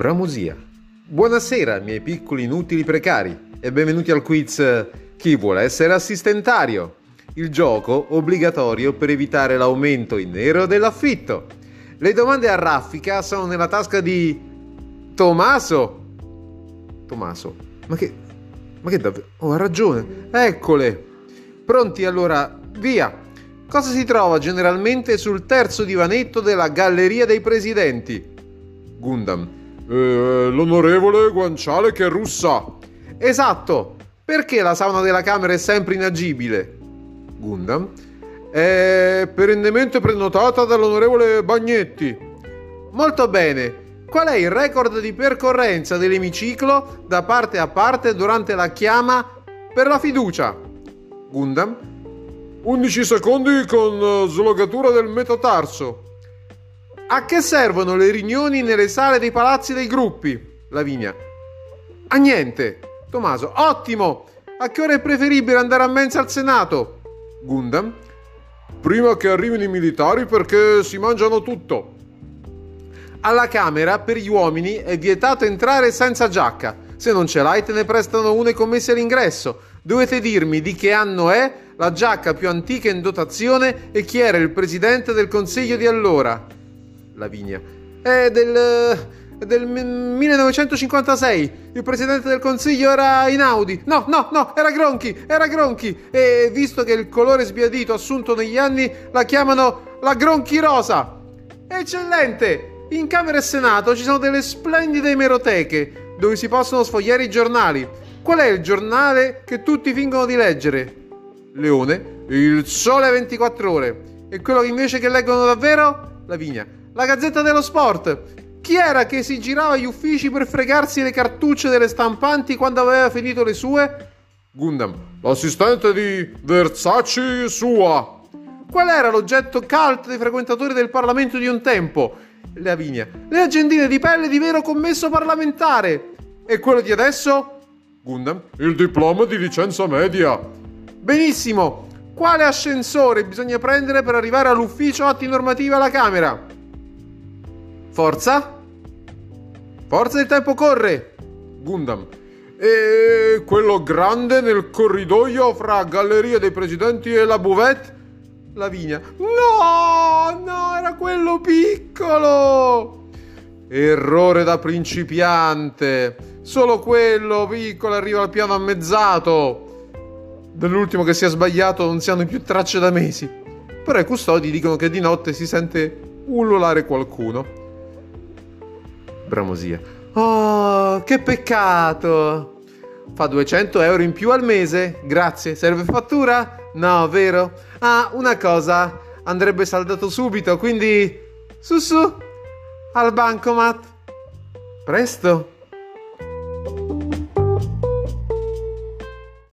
Bramosia. Buonasera, miei piccoli inutili precari, e benvenuti al quiz Chi vuole essere assistentario? Il gioco obbligatorio per evitare l'aumento in nero dell'affitto. Le domande a raffica sono nella tasca di Tommaso. Tommaso, ma che. Ma che davvero. Oh, ha ragione. Eccole. Pronti allora, via. Cosa si trova generalmente sul terzo divanetto della Galleria dei Presidenti? Gundam. Eh, l'onorevole Guanciale che russa. Esatto. Perché la sauna della camera è sempre inagibile? Gundam. È perennemente prenotata dall'onorevole Bagnetti. Molto bene. Qual è il record di percorrenza dell'emiciclo da parte a parte durante la chiama per la fiducia? Gundam. 11 secondi con slogatura del metatarso. A che servono le riunioni nelle sale dei palazzi dei gruppi? Lavinia. A niente. Tommaso. Ottimo. A che ora è preferibile andare a mensa al Senato? Gundam. Prima che arrivino i militari perché si mangiano tutto. Alla Camera per gli uomini è vietato entrare senza giacca. Se non ce l'hai te ne prestano una e commessi all'ingresso. Dovete dirmi di che anno è la giacca più antica in dotazione e chi era il presidente del consiglio di allora. Lavinia. È del, del 1956. Il presidente del consiglio era Inaudi. No, no, no, era Gronchi, era Gronchi. E visto che il colore sbiadito assunto negli anni la chiamano la Gronchi rosa. Eccellente! In Camera e Senato ci sono delle splendide emeroteche dove si possono sfogliare i giornali. Qual è il giornale che tutti fingono di leggere? Leone. Il Sole 24 Ore. E quello invece che leggono davvero? Lavinia. La Gazzetta dello Sport. Chi era che si girava agli uffici per fregarsi le cartucce delle stampanti quando aveva finito le sue? Gundam. L'assistente di Versace sua. Qual era l'oggetto cult dei frequentatori del Parlamento di un tempo? Lavinia. Le agendine di pelle di vero commesso parlamentare. E quello di adesso? Gundam. Il diploma di licenza media. Benissimo. Quale ascensore bisogna prendere per arrivare all'ufficio atti normativi alla Camera? Forza? Forza il tempo corre! Gundam. E quello grande nel corridoio fra Galleria dei Presidenti e la Buvette? Lavinia. No, no, era quello piccolo! Errore da principiante. Solo quello piccolo arriva al piano ammezzato. Dell'ultimo che si è sbagliato non si hanno più tracce da mesi. Però i custodi dicono che di notte si sente ululare qualcuno. Bramosia. Oh, che peccato! Fa 200 euro in più al mese? Grazie. Serve fattura? No, vero? Ah, una cosa. Andrebbe saldato subito, quindi... Su su! Al bancomat. Presto!